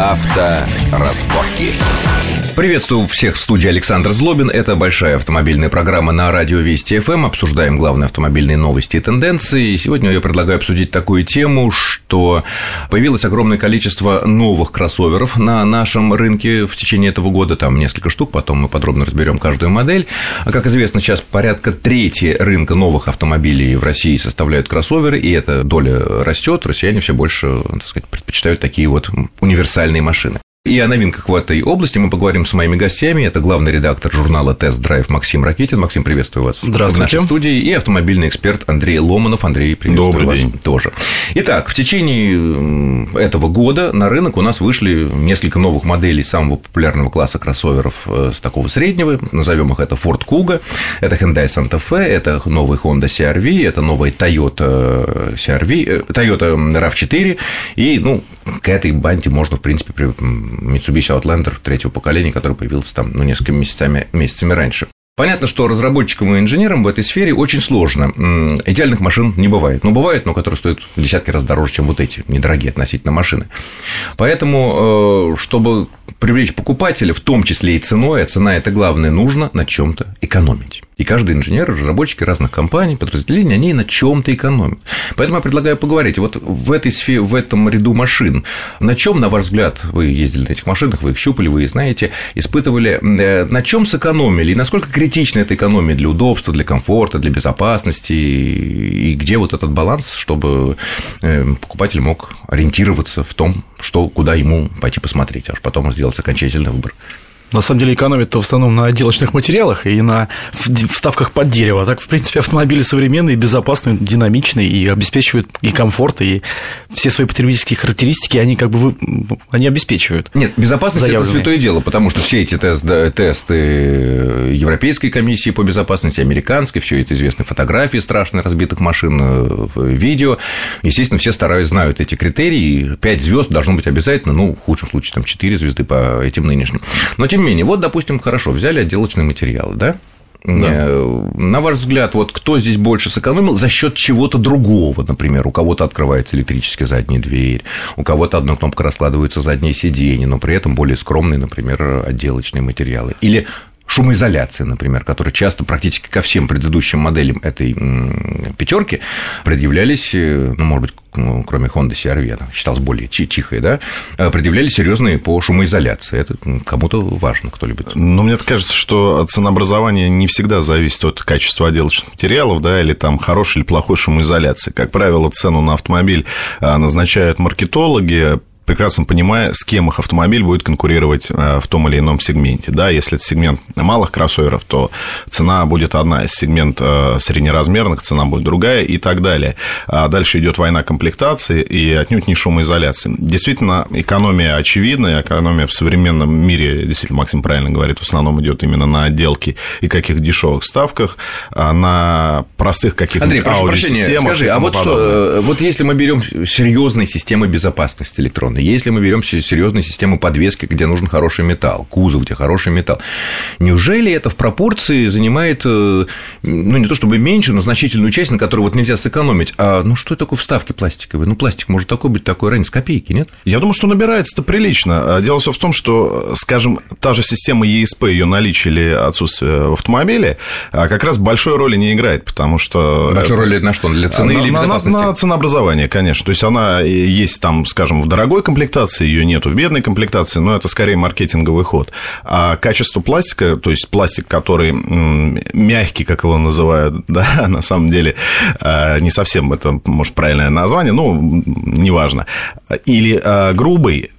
Авторазборки. Приветствую всех в студии Александр Злобин. Это большая автомобильная программа на радио Вести ФМ. Обсуждаем главные автомобильные новости и тенденции. И сегодня я предлагаю обсудить такую тему, что появилось огромное количество новых кроссоверов на нашем рынке в течение этого года. Там несколько штук, потом мы подробно разберем каждую модель. А как известно, сейчас порядка трети рынка новых автомобилей в России составляют кроссоверы, и эта доля растет. Россияне все больше, так сказать, предпочитают такие вот универсальные машины. И о новинках в этой области мы поговорим с моими гостями. Это главный редактор журнала «Тест-драйв» Максим Ракитин. Максим, приветствую вас Здравствуйте. в нашей студии. И автомобильный эксперт Андрей Ломанов. Андрей, приветствую Добрый вас день. тоже. Итак, в течение этого года на рынок у нас вышли несколько новых моделей самого популярного класса кроссоверов э, с такого среднего. Назовем их это Ford Kuga, это Hyundai Santa Fe, это новый Honda CR-V, это новый Toyota CR-V, э, Toyota RAV4. И, ну, к этой банде можно, в принципе, при- Mitsubishi Outlander третьего поколения, который появился там, ну, несколькими месяцами, месяцами раньше. Понятно, что разработчикам и инженерам в этой сфере очень сложно. Идеальных машин не бывает. Ну, бывает, но которые стоят в десятки раз дороже, чем вот эти недорогие относительно машины. Поэтому, э, чтобы привлечь покупателя, в том числе и ценой, а цена – это главное, нужно на чем то экономить. И каждый инженер, разработчики разных компаний, подразделений, они на чем то экономят. Поэтому я предлагаю поговорить. Вот в этой сфере, в этом ряду машин, на чем, на ваш взгляд, вы ездили на этих машинах, вы их щупали, вы их знаете, испытывали, э, на чем сэкономили, и насколько критична эта экономия для удобства, для комфорта, для безопасности, и где вот этот баланс, чтобы э, покупатель мог ориентироваться в том, что, куда ему пойти посмотреть, аж потом сделать окончательный выбор. На самом деле экономит в основном на отделочных материалах и на вставках под дерево. А Так, в принципе, автомобили современные, безопасные, динамичные и обеспечивают и комфорт, и все свои потребительские характеристики, они как бы вы- они обеспечивают. Нет, безопасность это святое дело, потому что все эти тест- да, тесты Европейской комиссии по безопасности, американской, все это известны фотографии страшно разбитых машин, э, в видео. Естественно, все стараются, знают эти критерии. 5 звезд должно быть обязательно, ну, в худшем случае, там 4 звезды по этим нынешним. Но, тем не менее, вот, допустим, хорошо, взяли отделочные материалы, да? Э, На ваш взгляд, вот кто здесь больше сэкономил за счет чего-то другого, например, у кого-то открывается электрическая задняя дверь, у кого-то одной кнопкой раскладываются задние сиденья, но при этом более скромные, например, отделочные материалы. Или шумоизоляция, например, которая часто практически ко всем предыдущим моделям этой пятерки предъявлялись, э, ну, может быть, ну, кроме Honda CR-V, она считалась более тихой, да, э, предъявлялись серьезные по шумоизоляции. Это кому-то важно, кто любит. Ну, мне кажется, что ценообразование не всегда зависит от качества отделочных материалов, да, или там хорошей или плохой шумоизоляции. Как правило, цену на автомобиль а, назначают маркетологи, прекрасно понимая, с кем их автомобиль будет конкурировать а, в том или ином сегменте. Да, если это сегмент малых кроссоверов, то цена будет одна, если сегмент а, среднеразмерных, цена будет другая и так далее. А дальше идет война комплектации и отнюдь не шумоизоляции. Действительно, экономия очевидна, экономия в современном мире, действительно, Максим правильно говорит, в основном идет именно на отделке и каких дешевых ставках, а на простых каких-нибудь Андрей, прошу прощения, скажи, а вот подобное. что, э, вот если мы берем серьезные системы безопасности электронной, если мы берем серьезные системы подвески, где нужен хороший металл, кузов, где хороший металл, неужели это в пропорции занимает, э, ну, не то чтобы меньше, но значительную часть, на которую вот нельзя сэкономить, а ну что такое вставки пластиковые? Ну, пластик может такой быть, такой разница, копейки, нет? Я думаю, что набирается-то прилично. А Дело все в том, что, скажем, та же система ESP, ее наличие или отсутствие в автомобиле, а, как раз большой роли не играет, потому что... Большой роли на что? Для цены на, или на- на- безопасности? на ценообразование, конечно. То есть она есть там, скажем, в дорогой комплектации, ее нету в бедной комплектации, но это скорее маркетинговый ход. А качество пластика, то есть пластик, который мягкий, как его называют, да, на самом деле а, не совсем это, может, правильное название, ну, неважно. Или а, грубый,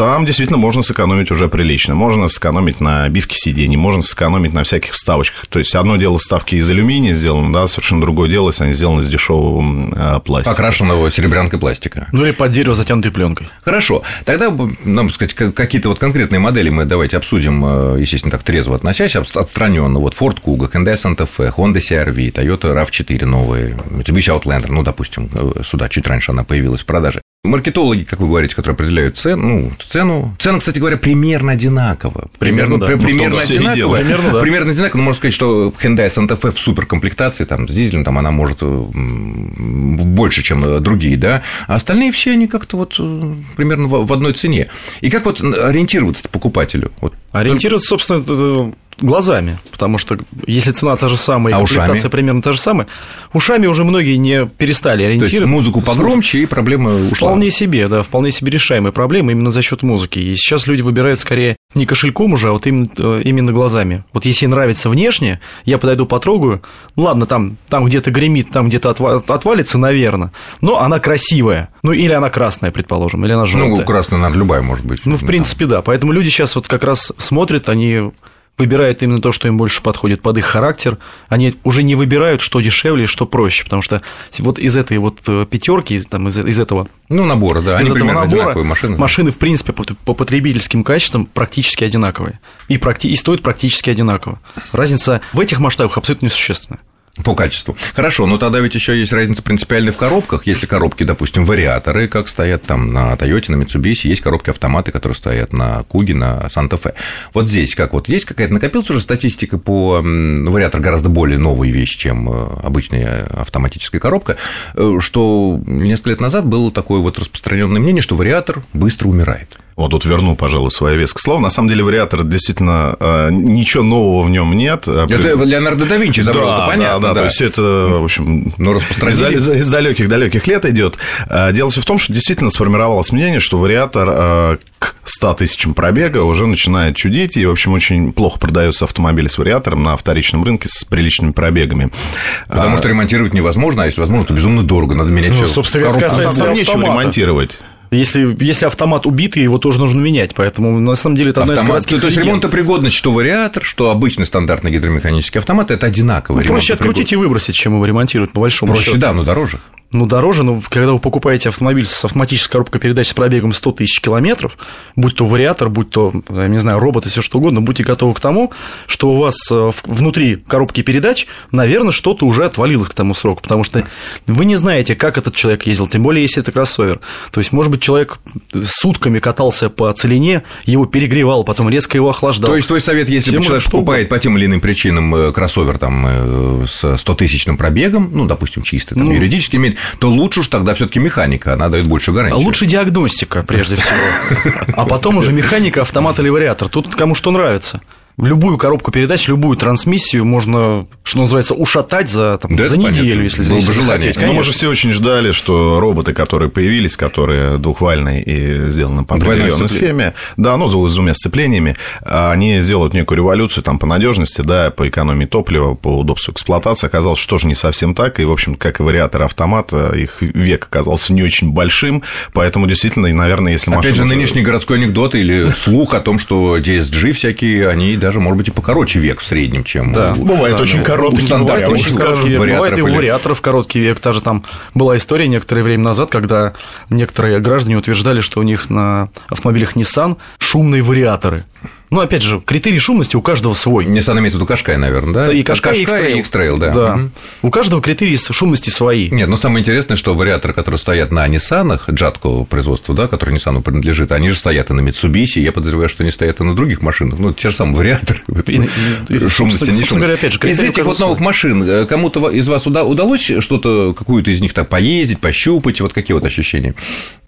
там действительно можно сэкономить уже прилично. Можно сэкономить на обивке сидений, можно сэкономить на всяких вставочках. То есть, одно дело вставки из алюминия сделаны, да, совершенно другое дело, если они сделаны из дешевого э, пластика. Окрашенного серебрянкой пластика. Ну или под дерево затянутой пленкой. Хорошо. Тогда, нам сказать, ка- какие-то вот конкретные модели мы давайте обсудим, э, естественно, так трезво относясь, отстраненно. Вот Ford Kuga, Hyundai Santa Fe, Honda CR-V, Toyota RAV4 новые, Mitsubishi Outlander, ну, допустим, э, сюда чуть раньше она появилась в продаже. Маркетологи, как вы говорите, которые определяют цену, ну, цену, цена, кстати говоря, примерно одинаково. Примерно, да. примерно Ну, в том-то одинаково. Примерно, да. Примерно одинаково, но можно сказать, что Hyundai Santa Fe в суперкомплектации, там, с дизелем, там, она может м, больше, чем э, другие, да, а остальные все, они как-то вот э, примерно в одной цене. И как вот ориентироваться покупателю? Вот Ориентироваться, собственно, э, глазами, потому что если цена та же самая, А комплектация ушами? примерно та же самая, ушами уже многие не перестали То есть ориентироваться. музыку погромче, и проблема ушла. Вполне себе, да, вполне себе решаемая проблема именно за счет музыки. И сейчас люди выбирают скорее не кошельком уже, а вот именно, э, именно глазами. Вот если нравится внешне, я подойду потрогаю, ну ладно, там, там где-то гремит, там где-то отва- отвалится, наверное, но она красивая. Ну, или она красная, предположим, или она желтая. Ну, красная, наверное, любая может быть. Ну, в принципе, да. Поэтому люди сейчас вот как раз смотрят, они выбирают именно то, что им больше подходит под их характер. Они уже не выбирают, что дешевле, что проще, потому что вот из этой вот пятерки, там, из, из этого Ну, наборы, да, из они этого примерно набора одинаковые машины. машины, в принципе, по, по потребительским качествам практически одинаковые. И, практи- и стоят практически одинаково. Разница в этих масштабах абсолютно несущественная. По качеству. Хорошо, но тогда ведь еще есть разница принципиальная в коробках. Если коробки, допустим, вариаторы, как стоят там на Toyota, на Mitsubishi, есть коробки-автоматы, которые стоят на Куге, на Санта-Фе. Вот здесь как вот есть какая-то накопилась уже статистика по м, вариатор гораздо более новая вещь, чем э, обычная автоматическая коробка, э, что несколько лет назад было такое вот распространенное мнение, что вариатор быстро умирает. Вот тут верну, пожалуй, свое веское слово. На самом деле вариатор действительно э, ничего нового в нем нет. А Это Леонардо да Винчи забрал, да, это понятно. да, да, то есть это, в общем, распространили. из, из далеких далеких лет идет. А, Дело все в том, что действительно сформировалось мнение, что вариатор а, к 100 тысячам пробега уже начинает чудить, и, в общем, очень плохо продаются автомобили с вариатором на вторичном рынке с приличными пробегами. Потому А, что ремонтировать невозможно, а если возможно, то безумно дорого, надо менять Ну, все. собственно, касается там нечего автомата. ремонтировать. Если, если автомат убитый, его тоже нужно менять. Поэтому, на самом деле, это одна из Автомат, городских то есть ремонтопригодность, что вариатор, что обычный стандартный гидромеханический автомат, это одинаково. Ну, проще открутить и выбросить, чем его ремонтировать, по большому Проще, счету. да, но дороже. Ну, дороже, но когда вы покупаете автомобиль с автоматической коробкой передач с пробегом 100 тысяч километров, будь то вариатор, будь то, я не знаю, робот и все что угодно, будьте готовы к тому, что у вас э, внутри коробки передач, наверное, что-то уже отвалилось к тому сроку, потому что вы не знаете, как этот человек ездил, тем более, если это кроссовер. То есть, может быть, человек сутками катался по целине, его перегревал, потом резко его охлаждал. То есть твой совет, если Всем человек покупает по тем или иным причинам э, кроссовер там э, с 100-тысячным пробегом, ну, допустим, чистый, там, Ну. юридически имеет, то лучше уж тогда все таки механика, она дает больше гарантии. Лучше диагностика, прежде всего. А потом уже механика, автомат или вариатор. Тут кому что нравится. Любую коробку передач, любую трансмиссию можно, что называется, ушатать за, там, Да, за неделю, понятно. если, Было бы желание. захотеть. Ну, мы же все очень ждали, что роботы, которые появились, которые двухвальные и сделаны по определенной схеме, да, ну, с двумя сцеплениями, а они сделают некую революцию там по надежности, да, по экономии топлива, по удобству эксплуатации. Оказалось, что тоже не совсем так, и, в общем, как и вариаторы автомата, их век оказался не очень большим, поэтому действительно, и, наверное, если Опять машина же, уже- нынешний городской анекдот или слух о том, что DSG всякие, они даже, может быть, и покороче век в среднем, чем Да. у- Бывает Да, очень да. короткий, у стандартных бывает Очень короткий век. Бывает и у вариаторов короткий век. Даже там была история некоторое время назад, когда некоторые граждане утверждали, что у них на автомобилях Nissan шумные вариаторы. Ну, опять же, критерий шумности у каждого свой. Nissan имеется в виду Кашкай, наверное, да? И Кашкай, и Кашкай, и X-Trail. X-Trail, да. Да. Мгм. У каждого критерии шумности свои. Нет, но самое интересное, что вариаторы, которые стоят на Ниссанах, Джатко производства, да, который Ниссану принадлежит, они же стоят и на Mitsubishi, я подозреваю, что они стоят и на других машинах, ну, те же самые вариаторы, И- и- и, шумности, не шумности. Из этих вот новых машин э, кому-то из вас уда- удалось что-то, какую-то из них так поездить, пощупать, вот какие вот ощущения?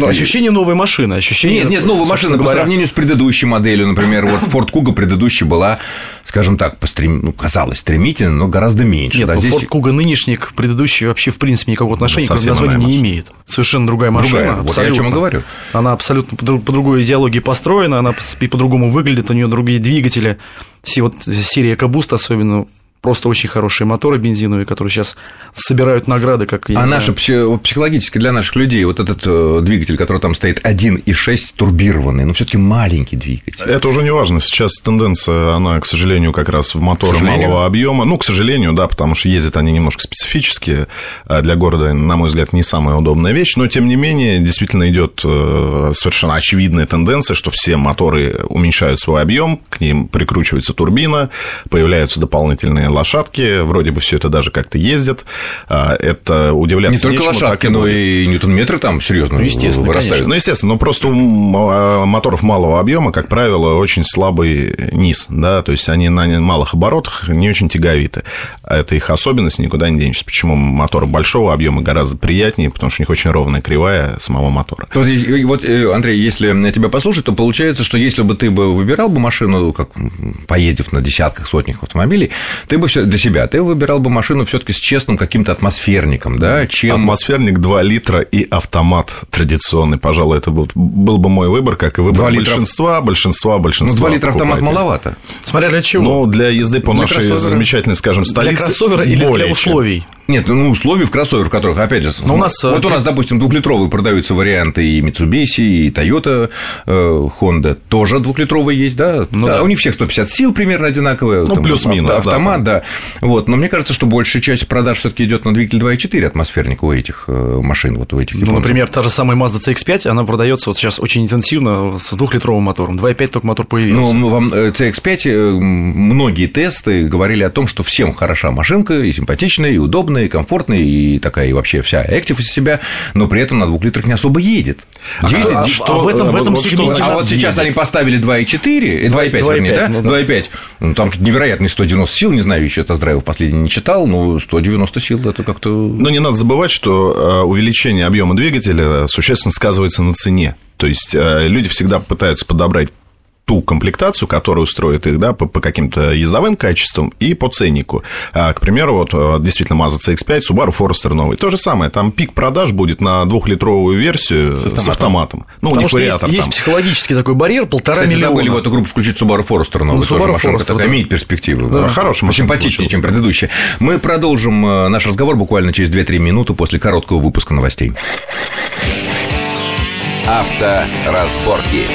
Ну, ощущение новой машины, ощущение... Нет, нет, новая машина по говоря, сравнению с предыдущей моделью, например, вот Ford Kuga предыдущая была, скажем так, пострем... ну, казалось стремительно, но гораздо меньше. Нет, да, ну, здесь- Ford Kuga нынешний к предыдущей вообще в принципе никакого отношения к совсем названию иная не имеет. Совершенно другая машина. Другая, вот я о абсолютно. чем и говорю. Она абсолютно по, друг- по другой идеологии построена, она и по-другому выглядит, у нее другие двигатели. Си- Вот серия EcoBoost особенно просто очень хорошие моторы бензиновые, которые сейчас собирают награды, как я А пси- психологически для наших людей вот этот э, двигатель, который там стоит 1,6 турбированный, но все-таки маленький двигатель. Это уже не важно. Сейчас тенденция, она, к сожалению, как раз в моторы малого объема. Ну, к сожалению, да, потому что ездят они немножко специфические. а Для города, на мой взгляд, не самая удобная вещь. Но, тем не менее, действительно идет э, совершенно очевидная тенденция, что все моторы уменьшают свой объем, к ним прикручивается турбина, появляются дополнительные лошадки, вроде бы все это даже как-то ездит. А, это удивляться Не только нечему, лошадки, так и но и ньютон-метры там серьезно Ну, естественно, вырастают. конечно. Ну, естественно, но просто у а, моторов малого объема, как правило, очень слабый низ, да, то есть они на малых оборотах не очень тяговиты. А это их особенность, никуда не денешься. Почему моторы большого объема гораздо приятнее, потому что у них очень ровная кривая самого мотора. Вот, и- и вот, э, Андрей, если тебя послушать, то получается, что если бы ты бы выбирал бы машину, как поездив на десятках, сотнях автомобилей, ты бы все для себя, ты выбирал бы машину все-таки с честным каким-то атмосферником, да, чем Атмосферник 2 литра и автомат традиционный, пожалуй, это был, был бы мой выбор, как и выбор литра- большинства, большинства, ну, большинства 2 литра автомат маловато. Смотря для чего. Ну, для езды по Для нашей кроссовера. замечательной, скажем, для столице кроссовера или более для чем. условий. Нет, ну условий в кроссовер, в которых, опять же, Но у нас, вот у э, нас, допустим, двухлитровые продаются варианты и Mitsubishi, и Toyota, э, Honda тоже двухлитровые есть, да? Ну да, да. У них всех 150 сил примерно одинаковые. Ну, плюс-минус, авто- да, Автомат, да. Вот, но мне кажется, что большая часть продаж все таки идет на двигатель 2.4 атмосферника у этих э, машин, вот у этих Ну, японцев. например, та же самая Mazda CX-5, она продается вот сейчас очень интенсивно с двухлитровым мотором. 2.5 только мотор появился. Ну, вам э, CX-5, э, многие тесты говорили о том, что всем хороша машинка, и симпатичная, и удобная, и комфортная, и такая, и вообще вся актив из себя, но при этом на двух литрах не особо едет. Двигатель- а- ди- а в этом- в этом вот что- а вот сейчас едет? они поставили 2,4, и 2,5, 2,5, вернее, да? ну да. 2,5. Ну, там невероятные 190 сил, не знаю, еще тест-драйвов последний не читал, но 190 сил это как-то... Но не надо забывать, что э, увеличение объема двигателя существенно сказывается на цене. То есть э, люди всегда пытаются подобрать ту комплектацию, которая устроит их да, по, по каким-то ездовым качествам и по ценнику. А, к примеру, вот э, действительно Mazda CX-5, Subaru Forester новый. То же самое, там пик продаж будет на двухлитровую версию с автоматом. Ну, у Потому них что есть, вариатор есть там. психологический такой барьер, полтора Кстати, миллиона. забыли в эту группу включить Subaru Forester новую Ну, тоже Subaru машинка Forester, такая, да. имеет перспективу. Да, хорошая машинка Симпатичнее, чем да. предыдущая. Мы продолжим э, наш разговор буквально через 2-3 минуты после короткого выпуска новостей. Авторазборки.